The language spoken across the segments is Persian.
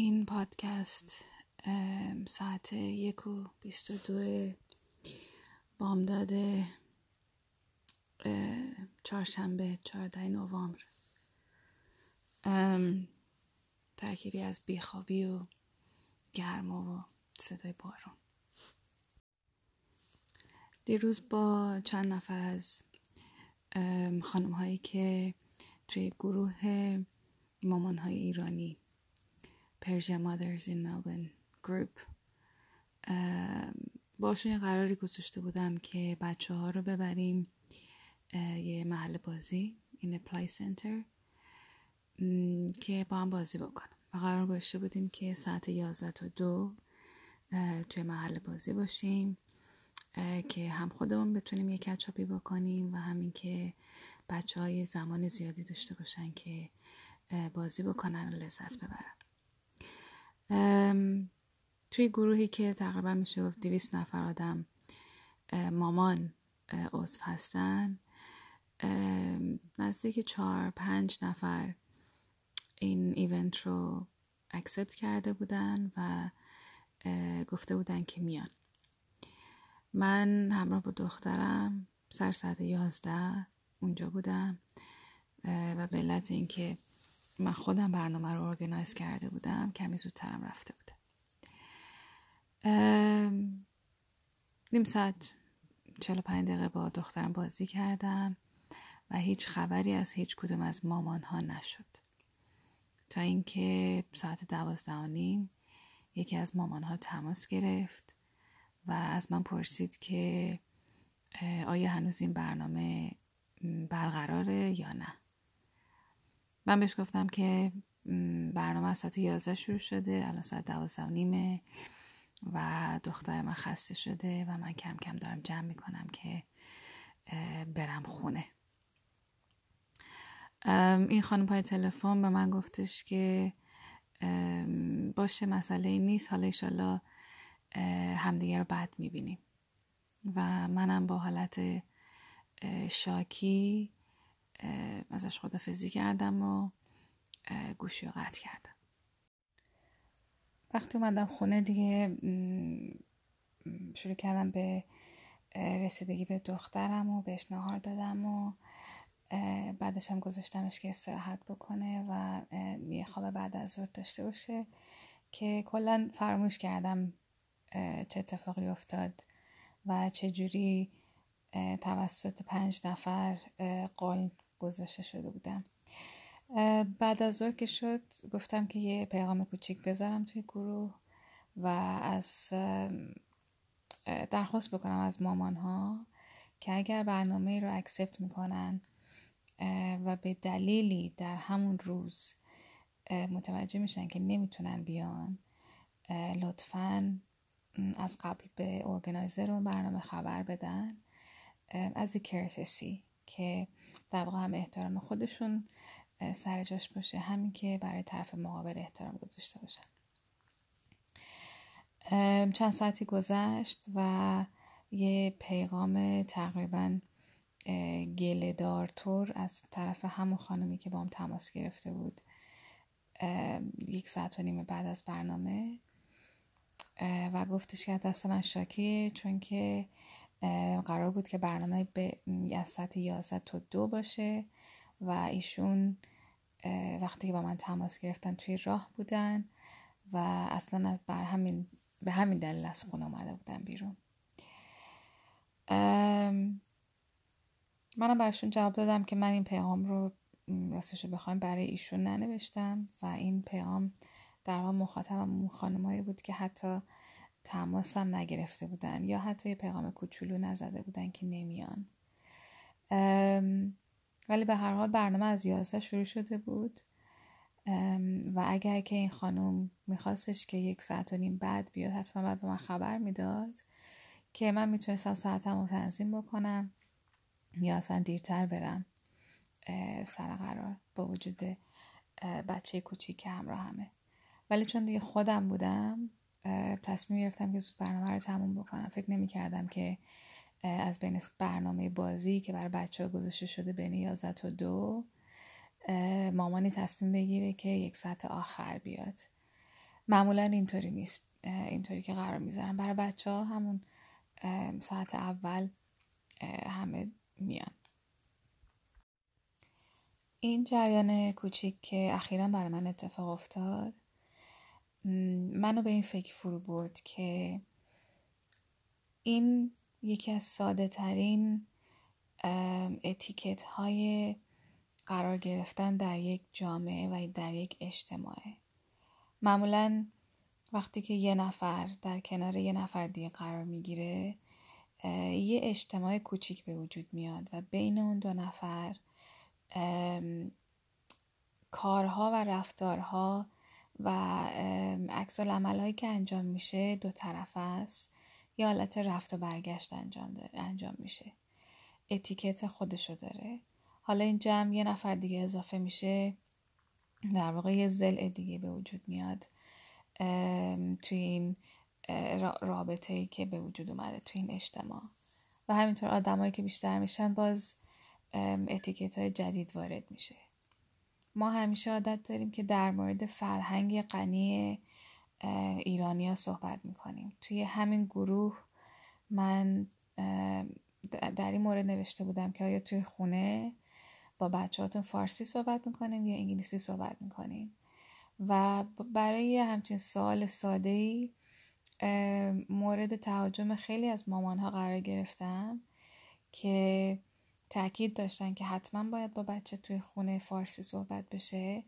این پادکست ساعت یک و بیست و دو بامداد چهارشنبه چهارده نوامبر. ترکیبی از بیخوابی و گرما و صدای بارون. دیروز با چند نفر از خانم هایی که توی گروه مامان های ایرانی Persia Mothers in Melbourne Group. باشون یه قراری گذاشته بودم که بچه ها رو ببریم یه محل بازی این پلای سنتر که با هم بازی بکنم و قرار گذاشته بودیم که ساعت 11 تا دو توی محل بازی باشیم که هم خودمون بتونیم یه کچاپی بکنیم و همین که بچه های زمان زیادی داشته باشن که بازی بکنن و لذت ببرن. توی گروهی که تقریبا میشه گفت دویست نفر آدم مامان عضو هستن. نزدیک چهار پنج نفر این ایونت رو اکسپت کرده بودن و گفته بودن که میان. من همراه با دخترم سر ساعت یازده اونجا بودم و به علت اینکه من خودم برنامه رو ارگنایز کرده بودم کمی زودترم رفته بودم. نیم ساعت چلو پنج دقیقه با دخترم بازی کردم و هیچ خبری از هیچ کدوم از مامان ها نشد. تا اینکه ساعت دوازده و نیم یکی از مامان ها تماس گرفت و از من پرسید که آیا هنوز این برنامه برقراره یا نه؟ من بهش گفتم که برنامه از ساعت 11 شروع شده الان ساعت 12 و نیمه و دختر من خسته شده و من کم کم دارم جمع می‌کنم که برم خونه. این خانم پای تلفن به من گفتش که باشه مسئله نیست حالا ایشالله همدیگه رو بعد می‌بینیم. و منم با حالت شاکی ازش خدافزی کردم و گوشی رو قطع کردم. وقتی اومدم خونه دیگه شروع کردم به رسیدگی به دخترم و بهش نهار دادم و بعدش هم گذاشتمش که استراحت بکنه و یه خواب بعد از ظهر داشته باشه که کلا فراموش کردم چه اتفاقی افتاد و چه جوری توسط پنج نفر قول گذاشته شده بودم. بعد از ظهر که شد گفتم که یه پیغام کوچیک بذارم توی گروه و از درخواست بکنم از مامان ها که اگر برنامه رو اکسپت می‌کنن و به دلیلی در همون روز متوجه میشن که نمی‌تونن بیان لطفا از قبل به ارگنایزر برنامه خبر بدن از کرتسی که در واقع هم احترام خودشون سر جاش باشه. همین که برای طرف مقابل احترام گذاشته باشن. چند ساعتی گذشت و یه پیغام تقریبا گله طور از طرف همون خانمی که با هم تماس گرفته بود. یک ساعت و نیم بعد از برنامه. و گفتش که دست من شاکیه چون که قرار بود که برنامه به از ساعت 11 تا دو باشه و ایشون وقتی که با من تماس گرفتن توی راه بودن و اصلا از بر همین به همین دلیل از خونه آمده بودن بیرون. منم برشون جواب دادم که من این پیغام رو راستش رو بخوایم برای ایشون ننوشتم و این پیغام در واقع مخاطبم خانمایی بود که حتی تماسم نگرفته بودن یا حتی یه پیغام کوچولو نزده بودن که نمیان. ولی به هر حال برنامه از یازده شروع شده بود. و اگر که این خانم میخواستش که یک ساعت و نیم بعد بیاد حتما باید به من خبر می‌داد که من می‌تونستم ساعتم رو تنظیم بکنم یا اصلا دیرتر برم سر قرار با وجود بچه کوچیک همراه همه. ولی چون دیگه خودم بودم تصمیم گرفتم که زود برنامه رو تموم بکنم. فکر نمی کردم که از بین برنامه بازی که برای بچه ها گذاشته شده بین 11 تا دو مامانی تصمیم بگیره که یک ساعت آخر بیاد. معمولا اینطوری نیست. اینطوری که قرار می‌ذارم. برای بچه ها همون ساعت اول همه میان. این جریان کوچیک که اخیرا برای من اتفاق افتاد منو به این فکر فرو برد که این یکی از ساده ترین اتیکت های قرار گرفتن در یک جامعه و در یک اجتماعه. معمولا وقتی که یه نفر در کنار یه نفر دیگه قرار می‌گیره یه اجتماع کوچیک به وجود میاد و بین اون دو نفر کارها و رفتارها و عکس هایی که انجام میشه دو طرف است. یه حالت رفت و برگشت انجام, داره، انجام میشه. اتیکت خودشو داره. حالا این جمع یه نفر دیگه اضافه میشه. در واقع یه زل دیگه به وجود میاد. توی این رابطه ای که به وجود اومده توی این اجتماع. و همینطور آدمایی که بیشتر میشن باز اتیکت های جدید وارد میشه. ما همیشه عادت داریم که در مورد فرهنگ غنی ایرانیا صحبت می‌کنیم. توی همین گروه من در این مورد نوشته بودم که آیا توی خونه با بچهاتون فارسی صحبت می‌کنیم یا انگلیسی صحبت می‌کنیم؟ و برای همچین سوال ساده ای مورد تهاجم خیلی از مامان ها قرار گرفتم که تاکید داشتن که حتما باید با بچه توی خونه فارسی صحبت بشه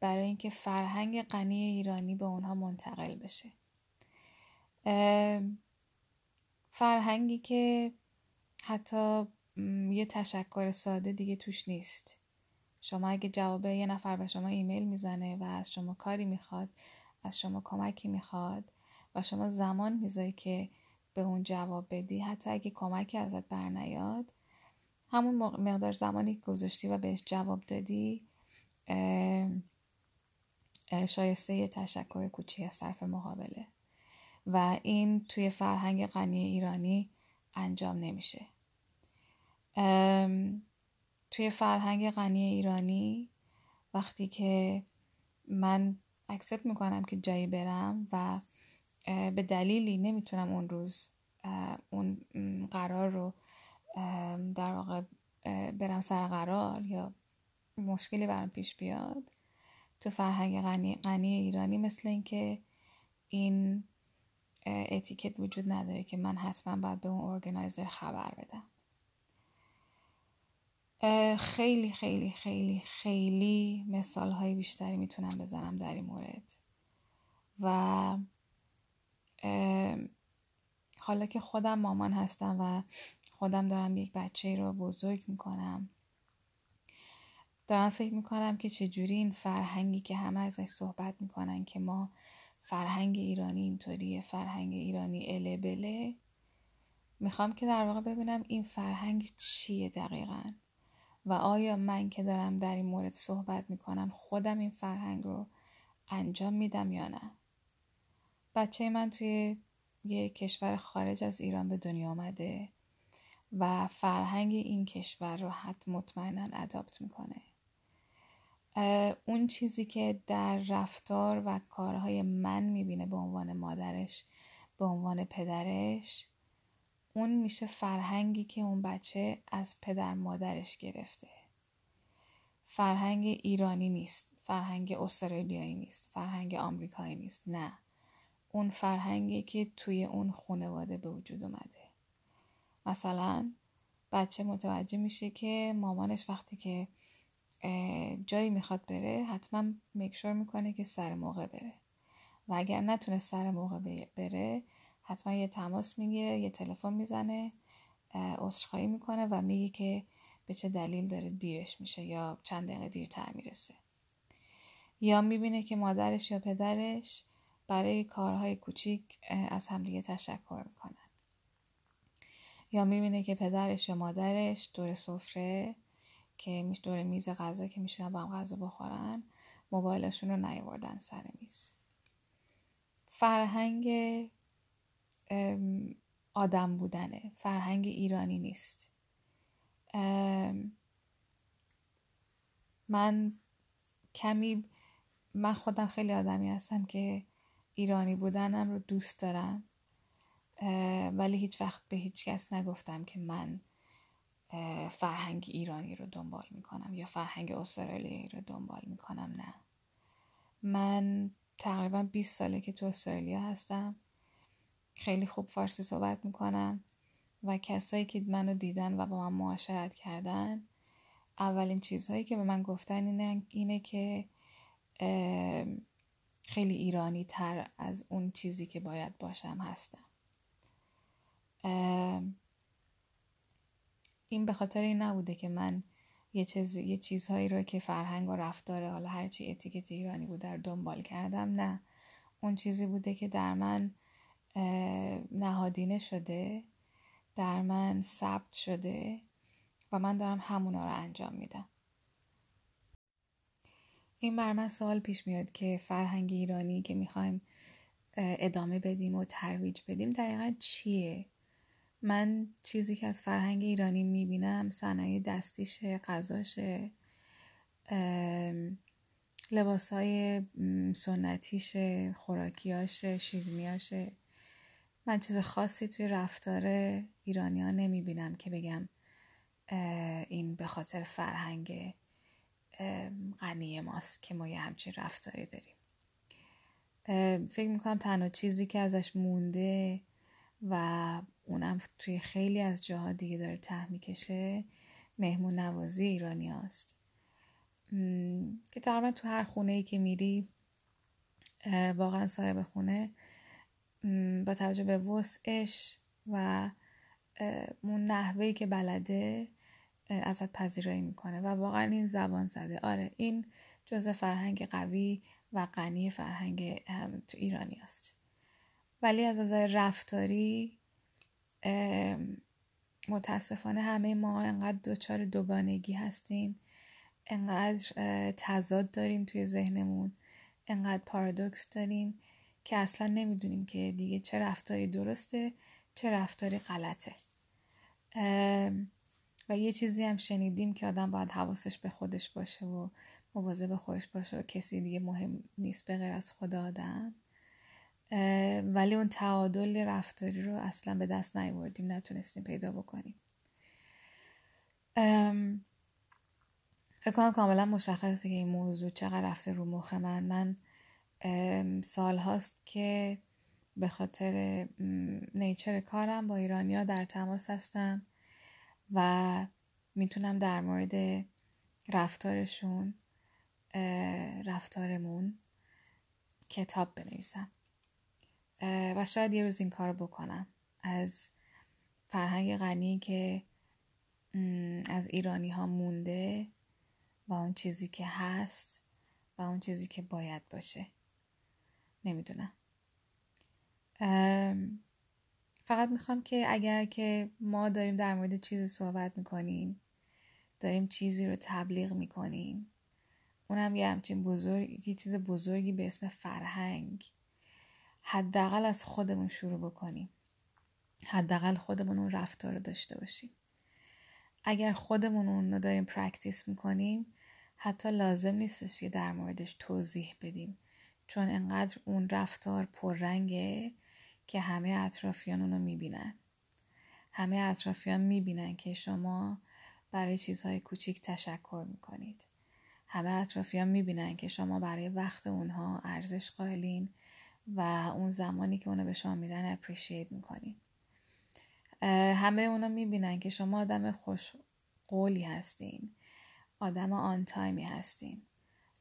برای اینکه فرهنگ غنی ایرانی به اونها منتقل بشه. فرهنگی که حتی یه تشکر ساده دیگه توش نیست. شما اگه جواب یه نفر به شما ایمیل می‌زنه و از شما کاری می‌خواد از شما کمکی می‌خواد و شما زمان می‌ذاری که به اون جواب بدی حتی اگه کمکی ازت برنیاد همون مقدار زمانی که گذاشتی و بهش جواب دادی شایسته یه تشکر کوچیک از طرف مقابله. و این توی فرهنگ غنی ایرانی انجام نمیشه. توی فرهنگ غنی ایرانی وقتی که من اکسپت می‌کنم که جایی برم و به دلیلی نمی‌تونم اون روز اون قرار رو در واقع برم سر قرار یا مشکلی برام پیش بیاد. تو فرهنگ غنی, غنی ایرانی مثل اینکه این اتیکت وجود نداره که من حتما باید به اون ارگنایزر خبر بدم. خیلی خیلی خیلی خیلی مثال های بیشتری می‌تونم بزنم در این مورد. و حالا که خودم مامان هستم و خودم دارم یک بچه رو بزرگ می‌کنم. دارم فکر می‌کنم که چجوری این فرهنگی که همه ازش صحبت می‌کنن که ما فرهنگ ایرانی اینطوریه فرهنگ ایرانی اله بله می‌خوام که در واقع ببینم این فرهنگ چیه دقیقا. و آیا من که دارم در این مورد صحبت می‌کنم خودم این فرهنگ رو انجام میدم یا نه؟ بچه من توی یه کشور خارج از ایران به دنیا آمده و فرهنگ این کشور رو حت مطمئنا اداپت می‌کنه. اون چیزی که در رفتار و کارهای من می‌بینه به عنوان مادرش به عنوان پدرش اون میشه فرهنگی که اون بچه از پدر مادرش گرفته. فرهنگ ایرانی نیست فرهنگ استرالیایی نیست فرهنگ آمریکایی نیست نه. اون فرهنگی که توی اون خانواده به وجود اومده. مثلا بچه متوجه میشه که مامانش وقتی که جایی می‌خواد بره حتما مکشور می‌کنه که سر موقع بره. و اگر نتونه سر موقع بره حتما یه تماس می‌گیره یه تلفن می‌زنه عذرخواهی می‌کنه و میگه که به چه دلیل داره دیرش میشه یا چند دقیقه دیرتر می‌رسه. یا می‌بینه که مادرش یا پدرش برای کارهای کوچیک از همدیگه تشکر می‌کنن یا می‌بینه که پدرش یا مادرش دور سفره که دور میز غذا که میشنن با هم غذا بخورن موبایلشون رو نیاوردن سر میز. فرهنگ آدم بودنه. فرهنگ ایرانی نیست. من کمی من خودم خیلی آدمی هستم که ایرانی بودنم رو دوست دارم. ولی هیچ وقت به هیچ کس نگفتم که من فرهنگ ایرانی رو دنبال می‌کنم یا فرهنگ استرالیایی رو دنبال می‌کنم نه. من تقریبا 20 ساله که تو استرالیا هستم. خیلی خوب فارسی صحبت می‌کنم و کسایی که منو دیدن و با من معاشرت کردن اولین چیزهایی که به من گفتن اینه, اینه که خیلی ایرانی تر از اون چیزی که باید باشم هستم. این به خاطر این نبوده که من یه, چیز، یه چیزهایی رو که فرهنگ و رفتار حالا هرچی اتیکت ایرانی بود در دنبال کردم نه. اون چیزی بوده که در من نهادینه شده در من ثبت شده و من دارم همونا رو انجام میدم. این بر من سوال پیش میاد که فرهنگ ایرانی که می‌خوایم ادامه بدیم و ترویج بدیم دقیقا چیه؟ من چیزی که از فرهنگ ایرانی می‌بینم صنایع دستیشه غذاشه لباس های سنتیشه خوراکیاشه شیرینیاشه. من چیز خاصی توی رفتار ایرانی ها نمی بینم که بگم این به خاطر فرهنگ غنی ماست که ما یه همچین رفتاری داریم. فکر می‌کنم تنها چیزی که ازش مونده و اونم توی خیلی از جاها دیگه داره ته می‌کشه مهمون نوازی ایرانی هاست. که تقریبا تو هر خونه ای که میری واقعا صاحب خونه. با توجه به وسعش و اون نحوهی که بلده ازت پذیرایی می‌کنه و واقعا این زبان زده. آره این جزء فرهنگ قوی و غنی فرهنگ تو ایرانی است ولی از نظر رفتاری متاسفانه همه ما انقدر دچار دوگانگی هستیم انقدر تضاد داریم توی ذهنمون انقدر پارادوکس داریم که اصلا نمی‌دونیم که دیگه چه رفتاری درسته چه رفتاری غلطه. و یه چیزی هم شنیدیم که آدم باید حواسش به خودش باشه و مواظب خودش باشه و کسی دیگه مهم نیست به غیر از خدا آدم. ولی اون تعادل رفتاری رو اصلا به دست نیاوردیم نتونستیم پیدا بکنیم. فکر کاملا مشخصه که این موضوع چقدر رفته رو مخ من. من سال هاست که به خاطر نیچر کارم با ایرانیا در تماس هستم و می‌تونم در مورد رفتارشون رفتارمون کتاب بنویسم. و شاید یه روز این کار بکنم. از فرهنگ غنی که از ایرانی ها مونده و اون چیزی که هست و اون چیزی که باید باشه. نمی‌دونم. فقط می‌خوام که اگر که ما داریم در مورد چیزی صحبت می‌کنیم داریم چیزی رو تبلیغ می‌کنیم اونم یه همچین بزرگ یه چیز بزرگی به اسم فرهنگ. حداقل از خودمون شروع بکنیم. حداقل خودمون اون رفتار رو داشته باشیم. اگر خودمون اون رو داریم practice می‌کنیم حتی لازم نیستش که در موردش توضیح بدیم. چون انقدر اون رفتار پررنگه که همه اطرافیان اونو می‌بینن. همه اطرافیان می‌بینن که شما برای چیزهای کوچیک تشکر می‌کنید. همه اطرافیان می‌بینن که شما برای وقت اونها ارزش قائلین. و اون زمانی که اونو به شما میدن appreciate می‌کنین همه اونا می‌بینن که شما آدم خوش قولی هستین. آدم آن تایمی هستین.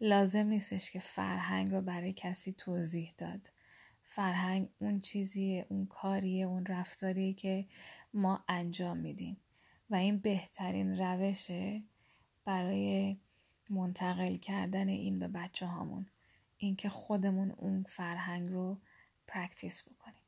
لازم نیستش که فرهنگ رو برای کسی توضیح داد. فرهنگ اون چیزیه اون کاریه اون رفتاریه که ما انجام میدیم. و این بهترین روشه برای منتقل کردن این به بچه هامون اینکه خودمون اون فرهنگ رو پرکتیس بکنیم.